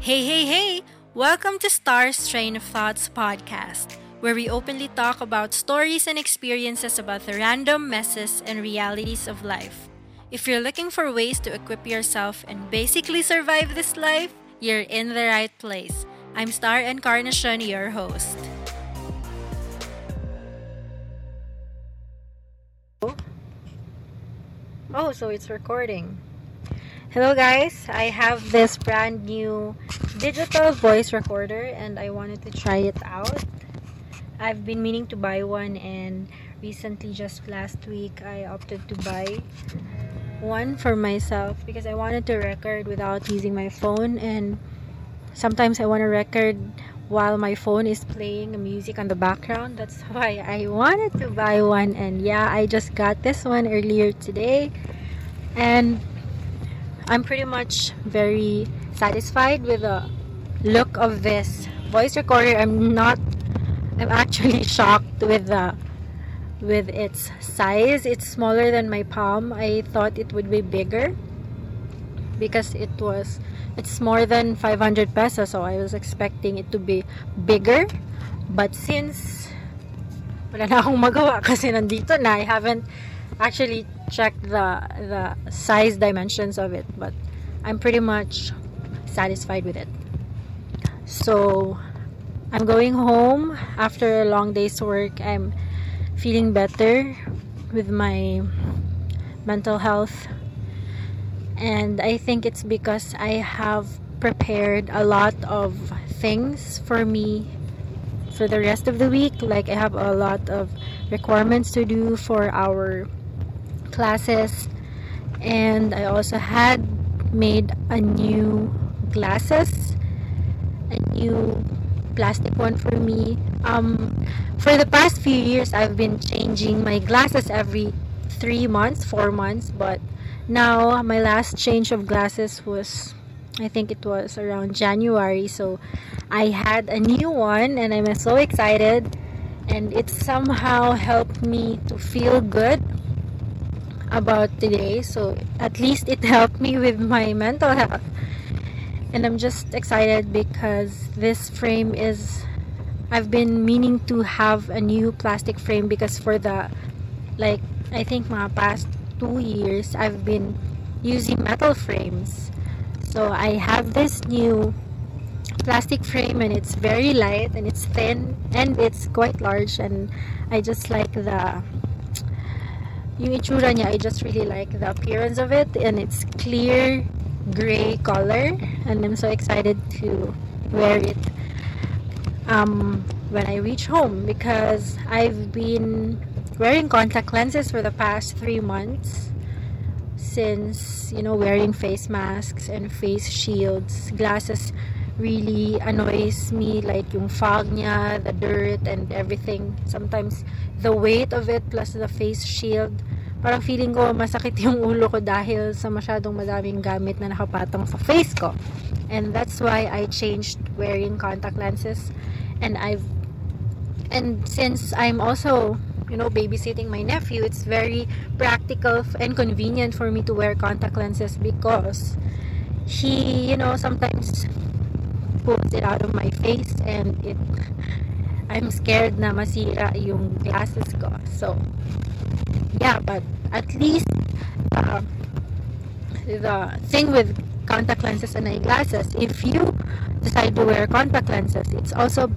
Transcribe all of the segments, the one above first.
Hey, hey, hey! Welcome to Star's Train of Thoughts podcast, where we openly talk about stories and experiences about the random messes and realities of life. If you're looking for ways to equip yourself and basically survive this life, you're in the right place. I'm Star Encarnacion, your host. Oh, so it's recording. Hello, guys. I have this brand new digital voice recorder and I wanted to try it out. I've been meaning to buy one, and recently, just last week, I opted to buy one for myself because I wanted to record without using my phone. And sometimes I want to record while my phone is playing music on the background. That's why I wanted to buy one. And yeah, I just got this one earlier today. And I'm pretty much very satisfied with the look of this voice recorder. I'm not I'm actually shocked with the with its size. It's smaller than my palm. I thought it would be bigger because it was it's more than 500 pesos so I was expecting it to be bigger but since wala na akong magawa kasi nandito na I haven't actually checked the the size dimensions of it but I'm pretty much satisfied with it so I'm going home after a long day's work. I'm feeling better with my mental health. And I think it's because I have prepared a lot of things for me for the rest of the week. Like, I have a lot of requirements to do for our classes. And I also had made a new glasses, a new plastic one for me. Um, for the past few years, I've been changing my glasses every three months, four months, but now my last change of glasses was, I think it was around January. So I had a new one, and I'm so excited. And it somehow helped me to feel good about today. So at least it helped me with my mental health and I'm just excited because this frame is I've been meaning to have a new plastic frame because for the like I think my past two years I've been using metal frames so I have this new plastic frame and it's very light and it's thin and it's quite large and I just like the yung itsura niya I just really like the appearance of it. And it's clear gray color. And I'm so excited to wear it um, when I reach home. Because I've been wearing contact lenses for the past three months since you know wearing face masks and face shields glasses really annoys me like yung fog niya the dirt and everything sometimes the weight of it plus the face shield parang feeling ko masakit yung ulo ko dahil sa masyadong madaming gamit na nakapatong sa face ko. And that's why I changed wearing contact lenses. And I've and since I'm also you know babysitting my nephew it's very practical and convenient for me to wear contact lenses because he you know sometimes pulls it out of my face and it I'm scared na masira yung glasses ko. So yeah but at least uh, the thing with contact lenses and eyeglasses if you decide to wear contact lenses it's also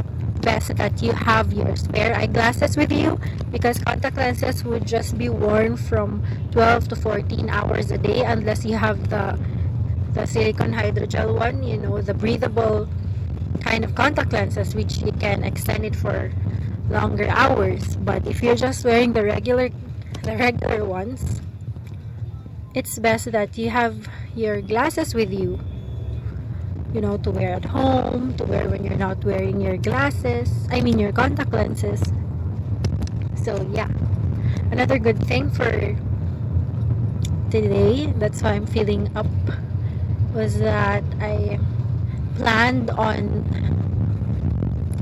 best that you have your spare eyeglasses with you because contact lenses would just be worn from 12 to 14 hours a day unless you have the the silicone hydrogel one you know the breathable kind of contact lenses which you can extend it for longer hours. But if you're just wearing the regular the regular ones it's best that you have your glasses with you. You know to wear at home to wear when you're not wearing your glasses i mean your contact lenses. So yeah. Another good thing for today that's why i'm feeling up was that i planned on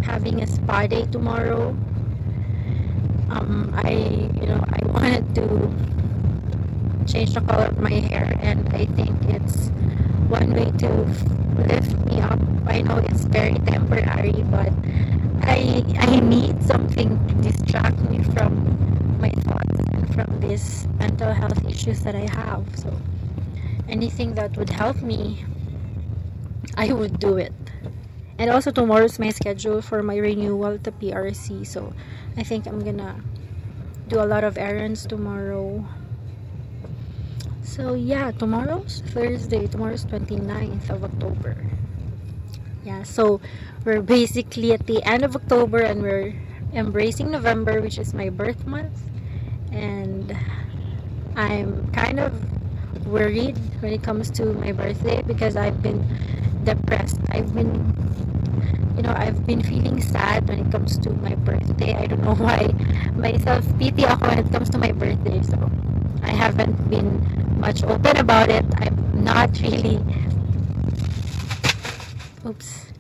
having a spa day tomorrow um, I you know I wanted to change the color of my hair and I think it's one way to lift me up. I know it's very temporary, but I I need something to distract me from my thoughts and from these mental health issues that I have. So anything that would help me, I would do it. And also tomorrow's my schedule for my renewal to PRC. So I think I'm gonna do a lot of errands tomorrow. So yeah, tomorrow's Thursday. Tomorrow's 29th of October. Yeah, so we're basically at the end of October and we're embracing November, which is my birth month. And I'm kind of worried when it comes to my birthday because I've been depressed. I've been you know, I've been feeling sad when it comes to my birthday. I don't know why. Myself pity ako when it comes to my birthday. So, I haven't been much open about it. I'm not really oops.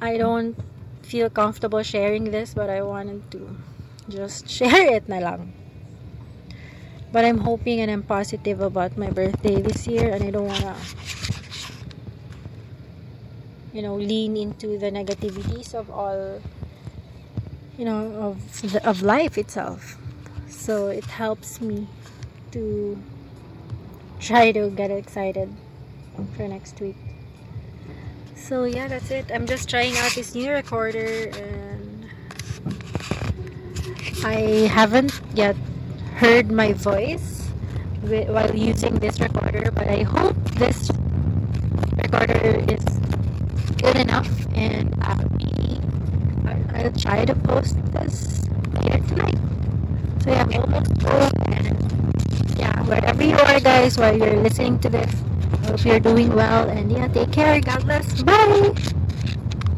I don't feel comfortable sharing this, but I wanted to just share it na lang. But I'm hoping and I'm positive about my birthday this year and I don't wanna you know lean into the negativities of all you know of the, of life itself. So it helps me to try to get excited for next week. So yeah that's it. I'm just trying out this new recorder and i haven't yet heard my voice while using this recorder but i hope this recorder is good enough and I'll be I- I'll try to post this later tonight. So yeah, I'm almost home and yeah, wherever you are guys while you're listening to this, I hope you're doing well and yeah, take care. God bless. Bye.